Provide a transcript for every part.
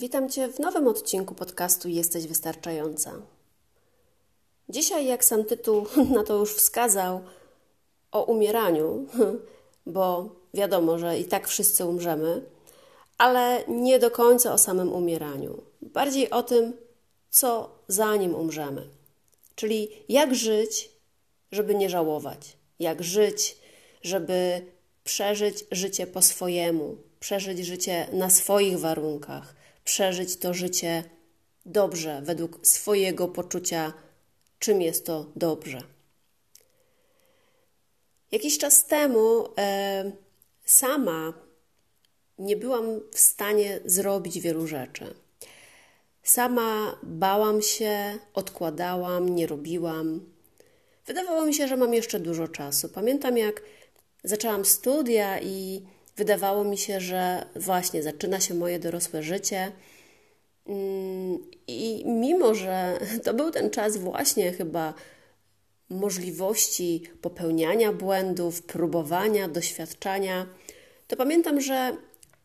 Witam Cię w nowym odcinku podcastu Jesteś Wystarczająca. Dzisiaj, jak sam tytuł na to już wskazał, o umieraniu, bo wiadomo, że i tak wszyscy umrzemy, ale nie do końca o samym umieraniu. Bardziej o tym, co zanim umrzemy. Czyli jak żyć, żeby nie żałować. Jak żyć, żeby przeżyć życie po swojemu, przeżyć życie na swoich warunkach, przeżyć to życie dobrze, według swojego poczucia, czym jest to dobrze. Jakiś czas temu e, sama nie byłam w stanie zrobić wielu rzeczy. Sama bałam się, odkładałam, nie robiłam. Wydawało mi się, że mam jeszcze dużo czasu. Pamiętam, jak zaczęłam studia i wydawało mi się, że właśnie zaczyna się moje dorosłe życie. Mm, I mimo, że to był ten czas właśnie chyba możliwości popełniania błędów, próbowania, doświadczania, to pamiętam, że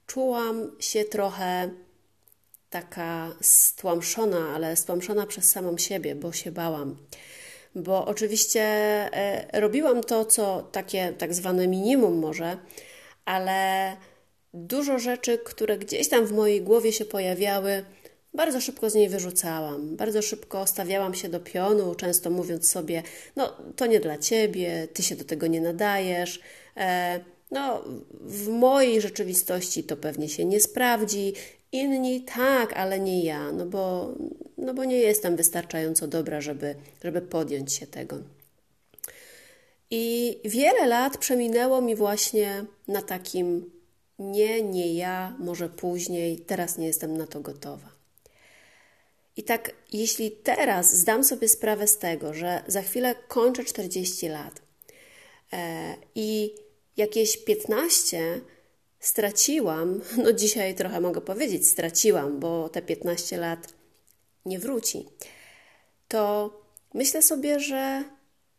czułam się trochę taka stłamszona, ale stłamszona przez samą siebie, bo się bałam. Bo oczywiście e, robiłam to, co takie tak zwane minimum może, ale dużo rzeczy, które gdzieś tam w mojej głowie się pojawiały, bardzo szybko z niej wyrzucałam. Bardzo szybko stawiałam się do pionu, często mówiąc sobie: No, to nie dla ciebie, ty się do tego nie nadajesz. E, no, w mojej rzeczywistości to pewnie się nie sprawdzi. Inni tak, ale nie ja, no bo, no bo nie jestem wystarczająco dobra, żeby, żeby podjąć się tego. I wiele lat przeminęło mi właśnie na takim nie, nie ja, może później, teraz nie jestem na to gotowa. I tak, jeśli teraz zdam sobie sprawę z tego, że za chwilę kończę 40 lat e, i jakieś 15 straciłam, no dzisiaj trochę mogę powiedzieć straciłam, bo te 15 lat nie wróci, to myślę sobie, że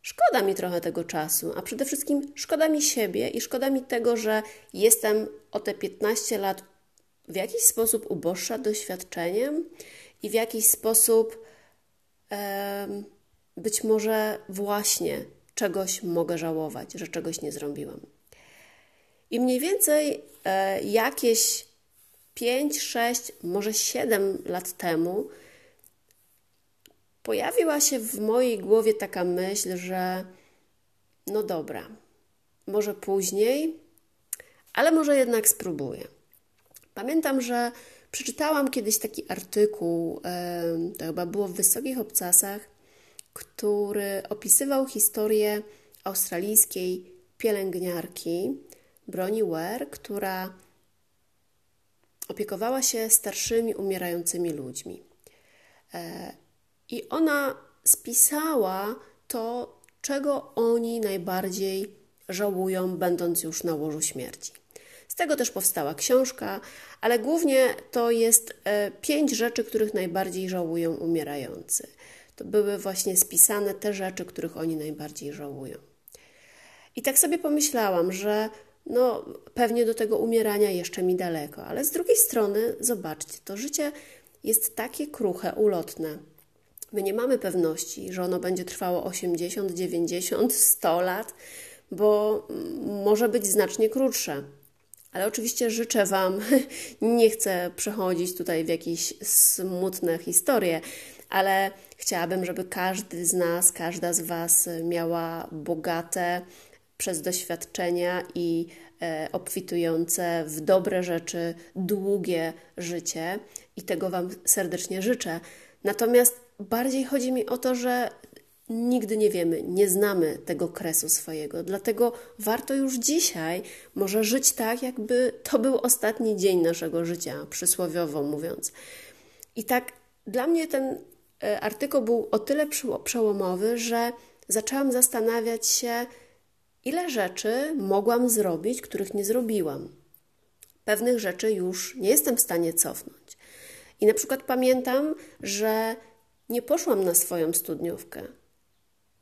szkoda mi trochę tego czasu, a przede wszystkim szkoda mi siebie i szkoda mi tego, że jestem o te 15 lat w jakiś sposób uboższa doświadczeniem i w jakiś sposób e, być może właśnie czegoś mogę żałować, że czegoś nie zrobiłam. I mniej więcej e, jakieś 5, 6, może 7 lat temu pojawiła się w mojej głowie taka myśl, że no dobra, może później, ale może jednak spróbuję. Pamiętam, że przeczytałam kiedyś taki artykuł, to chyba było w Wysokich Obcasach, który opisywał historię australijskiej pielęgniarki Broni Ware, która opiekowała się starszymi, umierającymi ludźmi. I ona spisała to, czego oni najbardziej żałują, będąc już na łożu śmierci. Z tego też powstała książka, ale głównie to jest e, pięć rzeczy, których najbardziej żałują umierający. To były właśnie spisane te rzeczy, których oni najbardziej żałują. I tak sobie pomyślałam, że no pewnie do tego umierania jeszcze mi daleko, ale z drugiej strony, zobaczcie, to życie jest takie kruche, ulotne. My nie mamy pewności, że ono będzie trwało 80, 90, 100 lat, bo może być znacznie krótsze Ale oczywiście życzę Wam, nie chcę przechodzić tutaj w jakieś smutne historie, ale chciałabym, żeby każdy z nas, każda z Was miała bogate przez doświadczenia i e, obfitujące w dobre rzeczy, długie życie i tego Wam serdecznie życzę. Natomiast bardziej chodzi mi o to, że nigdy nie wiemy, nie znamy tego kresu swojego. Dlatego warto już dzisiaj może żyć tak, jakby to był ostatni dzień naszego życia, przysłowiowo mówiąc. I tak dla mnie ten e, artykuł był o tyle przełomowy, że zaczęłam zastanawiać się, ile rzeczy mogłam zrobić, których nie zrobiłam. Pewnych rzeczy już nie jestem w stanie cofnąć. I na przykład pamiętam, że nie poszłam na swoją studniówkę.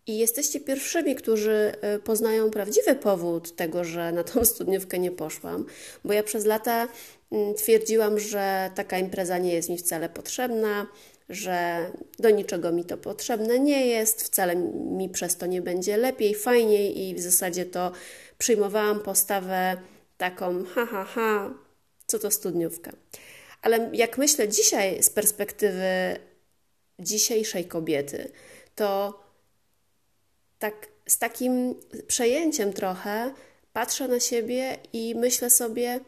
I jesteście pierwszymi, którzy e, poznają prawdziwy powód tego, że na tą studniówkę nie poszłam, bo ja przez lata mm, twierdziłam, że taka impreza nie jest mi wcale potrzebna, że do niczego mi to potrzebne nie jest, wcale mi przez to nie będzie lepiej, fajniej i w zasadzie to przyjmowałam postawę taką ha, ha, ha, co to studniówka. Ale jak myślę dzisiaj z perspektywy dzisiejszej kobiety, to tak z takim przejęciem trochę patrzę na siebie i myślę sobie,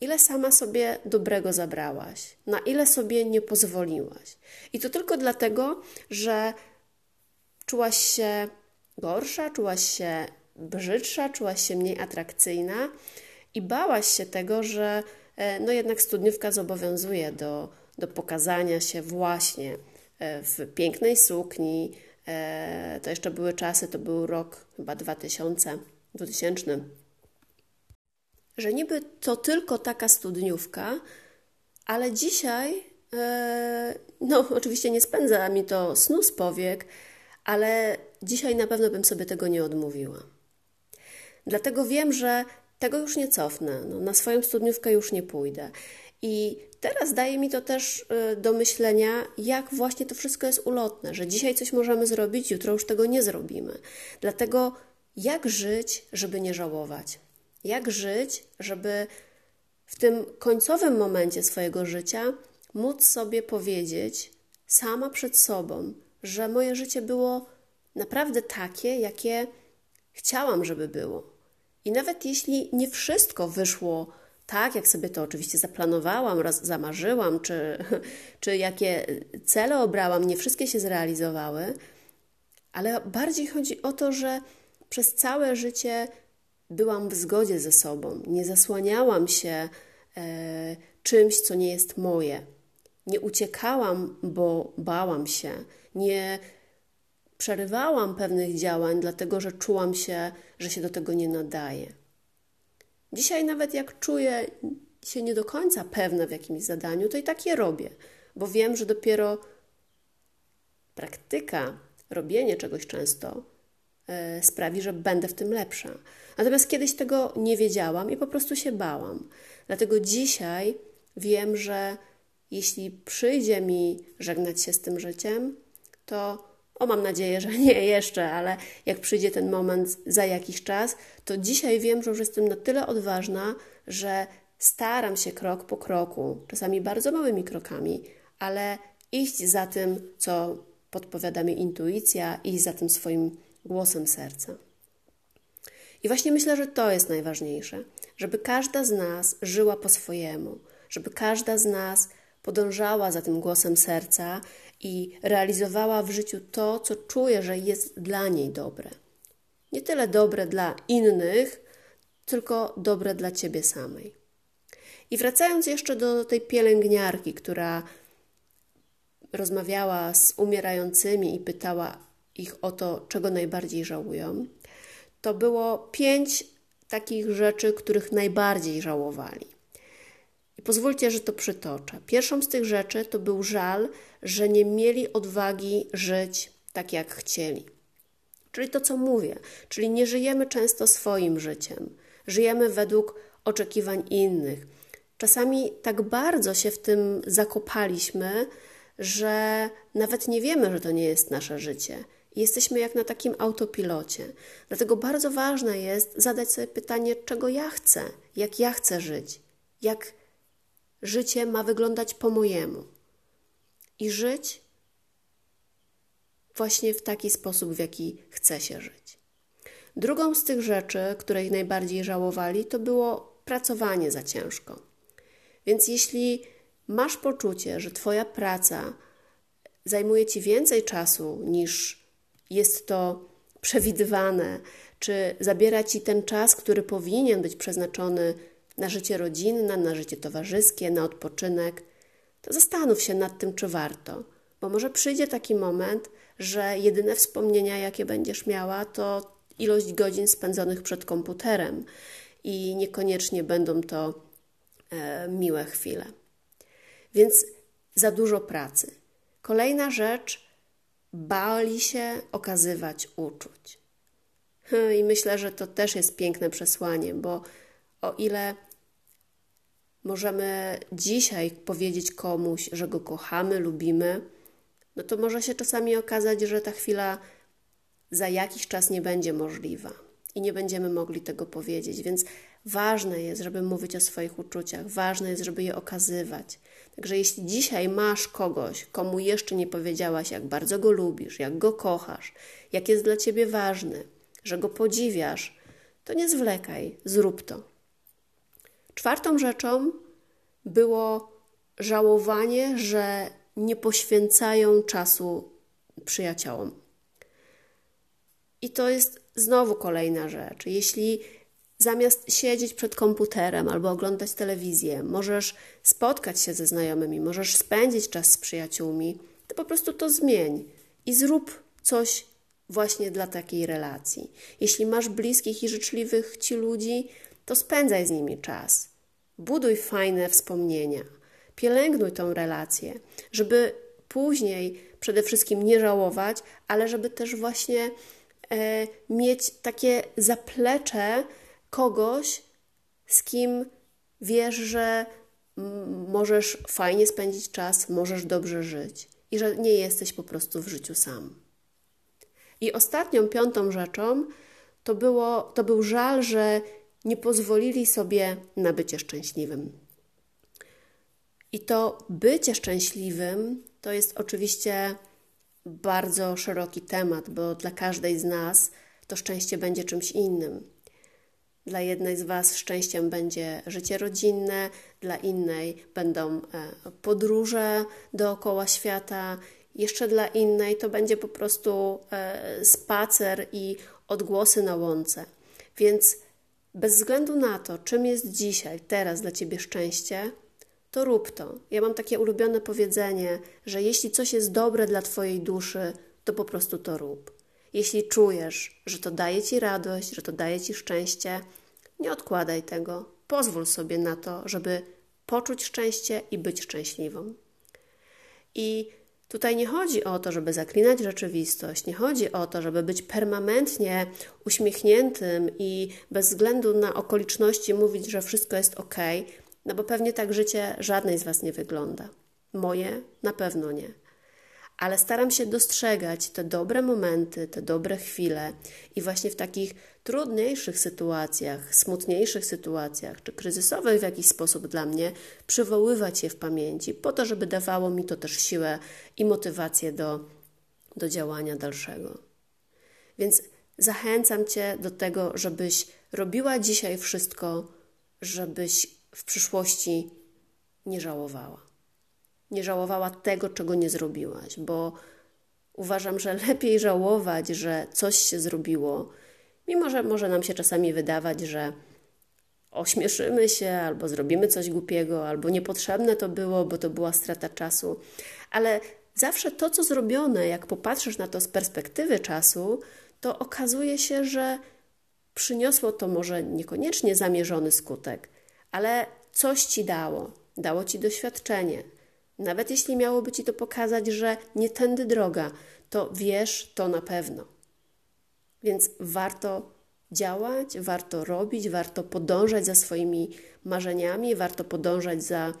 ile sama sobie dobrego zabrałaś, na ile sobie nie pozwoliłaś. I to tylko dlatego, że czułaś się gorsza, czułaś się brzydsza, czułaś się mniej atrakcyjna i bałaś się tego, że e, no jednak studniówka zobowiązuje do, do pokazania się właśnie w pięknej sukni. E, to jeszcze były czasy, to był rok chyba 2000, 2000 że niby to tylko taka studniówka, ale dzisiaj, e, no oczywiście nie spędza mi to snu z powiek, ale dzisiaj na pewno bym sobie tego nie odmówiła. Dlatego wiem, że tego już nie cofnę, no, na swoją studniówkę już nie pójdę. I teraz daje mi to też e, do myślenia, jak właśnie to wszystko jest ulotne, że dzisiaj coś możemy zrobić, jutro już tego nie zrobimy. Dlatego jak żyć, żeby nie żałować? Jak żyć, żeby w tym końcowym momencie swojego życia móc sobie powiedzieć sama przed sobą, że moje życie było naprawdę takie, jakie chciałam, żeby było. I nawet jeśli nie wszystko wyszło tak, jak sobie to oczywiście zaplanowałam, raz zamarzyłam, czy, czy jakie cele obrałam, nie wszystkie się zrealizowały, ale bardziej chodzi o to, że przez całe życie byłam w zgodzie ze sobą, nie zasłaniałam się e, czymś, co nie jest moje. Nie uciekałam, bo bałam się, nie przerywałam pewnych działań, dlatego że czułam się, że się do tego nie nadaje. Dzisiaj, nawet jak czuję się nie do końca pewna w jakimś zadaniu, to i tak je robię, bo wiem, że dopiero praktyka, robienie czegoś często E, sprawi, że będę w tym lepsza. Natomiast kiedyś tego nie wiedziałam i po prostu się bałam. Dlatego dzisiaj wiem, że jeśli przyjdzie mi żegnać się z tym życiem, to o mam nadzieję, że nie jeszcze, ale jak przyjdzie ten moment za jakiś czas, to dzisiaj wiem, że już jestem na tyle odważna, że staram się krok po kroku, czasami bardzo małymi krokami, ale iść za tym, co podpowiada mi intuicja, iść za tym swoim głosem serca. I właśnie myślę, że to jest najważniejsze, żeby każda z nas żyła po swojemu, żeby każda z nas podążała za tym głosem serca i realizowała w życiu to, co czuje, że jest dla niej dobre. Nie tyle dobre dla innych, tylko dobre dla ciebie samej. I wracając jeszcze do tej pielęgniarki, która rozmawiała z umierającymi i pytała, ich o to, czego najbardziej żałują, to było pięć takich rzeczy, których najbardziej żałowali. I pozwólcie, że to przytoczę. Pierwszą z tych rzeczy to był żal, że nie mieli odwagi żyć tak, jak chcieli. Czyli to, co mówię, czyli nie żyjemy często swoim życiem, żyjemy według oczekiwań innych. Czasami tak bardzo się w tym zakopaliśmy, że nawet nie wiemy, że to nie jest nasze życie jesteśmy jak na takim autopilocie. Dlatego bardzo ważne jest zadać sobie pytanie, czego ja chcę, jak ja chcę żyć, jak życie ma wyglądać po mojemu. I żyć właśnie w taki sposób, w jaki chce się żyć. Drugą z tych rzeczy, której najbardziej żałowali, to było pracowanie za ciężko. Więc jeśli masz poczucie, że Twoja praca zajmuje Ci więcej czasu niż jest to przewidywane, czy zabiera Ci ten czas, który powinien być przeznaczony na życie rodzinne, na życie towarzyskie, na odpoczynek, to zastanów się nad tym, czy warto, bo może przyjdzie taki moment, że jedyne wspomnienia, jakie będziesz miała, to ilość godzin spędzonych przed komputerem i niekoniecznie będą to e, miłe chwile. Więc za dużo pracy. Kolejna rzecz, bali się okazywać uczuć. I myślę, że to też jest piękne przesłanie, bo o ile możemy dzisiaj powiedzieć komuś, że go kochamy, lubimy, no to może się czasami okazać, że ta chwila za jakiś czas nie będzie możliwa i nie będziemy mogli tego powiedzieć. Więc ważne jest, żeby mówić o swoich uczuciach, ważne jest, żeby je okazywać. Także jeśli dzisiaj masz kogoś, komu jeszcze nie powiedziałaś, jak bardzo go lubisz, jak go kochasz, jak jest dla ciebie ważny, że go podziwiasz, to nie zwlekaj, zrób to. Czwartą rzeczą było żałowanie, że nie poświęcają czasu przyjaciołom. I to jest znowu kolejna rzecz. Jeśli zamiast siedzieć przed komputerem albo oglądać telewizję, możesz spotkać się ze znajomymi, możesz spędzić czas z przyjaciółmi, to po prostu to zmień i zrób coś właśnie dla takiej relacji. Jeśli masz bliskich i życzliwych ci ludzi, to spędzaj z nimi czas. Buduj fajne wspomnienia. Pielęgnuj tą relację, żeby później przede wszystkim nie żałować, ale żeby też właśnie e, mieć takie zaplecze kogoś, z kim wiesz, że możesz fajnie spędzić czas, możesz dobrze żyć i że nie jesteś po prostu w życiu sam. I ostatnią, piątą rzeczą to, było, to był żal, że nie pozwolili sobie na bycie szczęśliwym. I to bycie szczęśliwym to jest oczywiście bardzo szeroki temat, bo dla każdej z nas to szczęście będzie czymś innym. Dla jednej z Was szczęściem będzie życie rodzinne, dla innej będą e, podróże dookoła świata, jeszcze dla innej to będzie po prostu e, spacer i odgłosy na łące. Więc bez względu na to, czym jest dzisiaj, teraz dla Ciebie szczęście, to rób to. Ja mam takie ulubione powiedzenie, że jeśli coś jest dobre dla Twojej duszy, to po prostu to rób. Jeśli czujesz, że to daje Ci radość, że to daje Ci szczęście, nie odkładaj tego. Pozwól sobie na to, żeby poczuć szczęście i być szczęśliwą. I Tutaj nie chodzi o to, żeby zaklinać rzeczywistość, nie chodzi o to, żeby być permanentnie uśmiechniętym i bez względu na okoliczności mówić, że wszystko jest ok, no bo pewnie tak życie żadnej z Was nie wygląda. Moje na pewno nie ale staram się dostrzegać te dobre momenty, te dobre chwile i właśnie w takich trudniejszych sytuacjach, smutniejszych sytuacjach czy kryzysowych w jakiś sposób dla mnie przywoływać je w pamięci, po to, żeby dawało mi to też siłę i motywację do, do działania dalszego. Więc zachęcam Cię do tego, żebyś robiła dzisiaj wszystko, żebyś w przyszłości nie żałowała nie żałowała tego, czego nie zrobiłaś, bo uważam, że lepiej żałować, że coś się zrobiło, mimo że może nam się czasami wydawać, że ośmieszymy się, albo zrobimy coś głupiego, albo niepotrzebne to było, bo to była strata czasu, ale zawsze to, co zrobione, jak popatrzysz na to z perspektywy czasu, to okazuje się, że przyniosło to może niekoniecznie zamierzony skutek, ale coś ci dało, dało ci doświadczenie, nawet jeśli miałoby ci to pokazać, że nie tędy droga, to wiesz to na pewno. Więc warto działać, warto robić, warto podążać za swoimi marzeniami, warto podążać za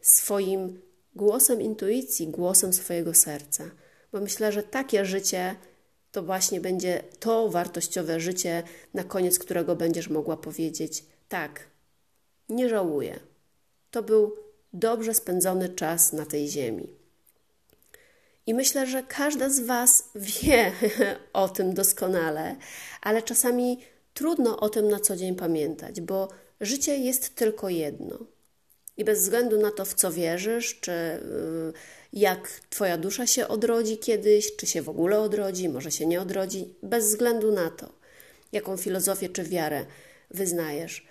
swoim głosem intuicji, głosem swojego serca. Bo myślę, że takie życie to właśnie będzie to wartościowe życie, na koniec którego będziesz mogła powiedzieć: Tak, nie żałuję. To był dobrze spędzony czas na tej ziemi. I myślę, że każda z Was wie o tym doskonale, ale czasami trudno o tym na co dzień pamiętać, bo życie jest tylko jedno. I bez względu na to, w co wierzysz, czy y, jak Twoja dusza się odrodzi kiedyś, czy się w ogóle odrodzi, może się nie odrodzi, bez względu na to, jaką filozofię czy wiarę wyznajesz,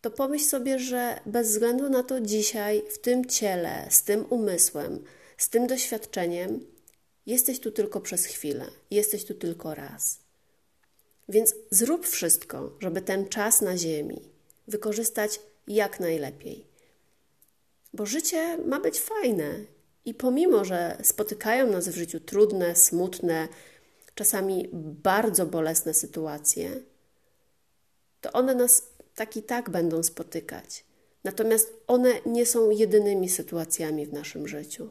to pomyśl sobie, że bez względu na to dzisiaj, w tym ciele, z tym umysłem, z tym doświadczeniem, jesteś tu tylko przez chwilę, jesteś tu tylko raz. Więc zrób wszystko, żeby ten czas na Ziemi wykorzystać jak najlepiej. Bo życie ma być fajne i pomimo, że spotykają nas w życiu trudne, smutne, czasami bardzo bolesne sytuacje, to one nas tak i tak będą spotykać. Natomiast one nie są jedynymi sytuacjami w naszym życiu.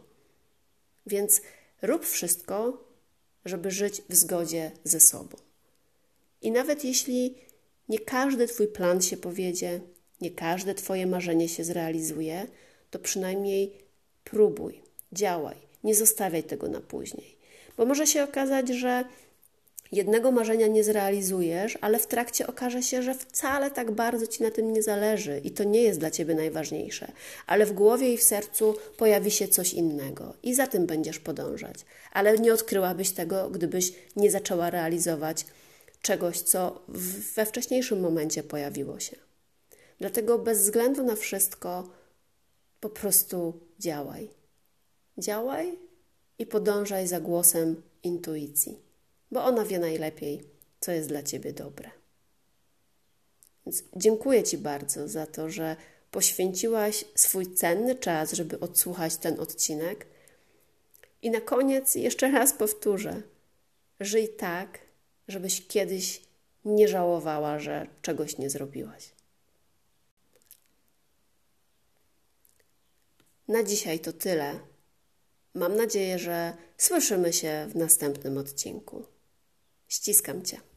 Więc rób wszystko, żeby żyć w zgodzie ze sobą. I nawet jeśli nie każdy Twój plan się powiedzie, nie każde Twoje marzenie się zrealizuje, to przynajmniej próbuj, działaj, nie zostawiaj tego na później. Bo może się okazać, że jednego marzenia nie zrealizujesz, ale w trakcie okaże się, że wcale tak bardzo ci na tym nie zależy i to nie jest dla ciebie najważniejsze, ale w głowie i w sercu pojawi się coś innego i za tym będziesz podążać. Ale nie odkryłabyś tego, gdybyś nie zaczęła realizować czegoś, co we wcześniejszym momencie pojawiło się. Dlatego bez względu na wszystko po prostu działaj. Działaj i podążaj za głosem intuicji bo ona wie najlepiej, co jest dla ciebie dobre. Więc dziękuję Ci bardzo za to, że poświęciłaś swój cenny czas, żeby odsłuchać ten odcinek. I na koniec jeszcze raz powtórzę: żyj tak, żebyś kiedyś nie żałowała, że czegoś nie zrobiłaś. Na dzisiaj to tyle. Mam nadzieję, że słyszymy się w następnym odcinku. Ściskam Cię.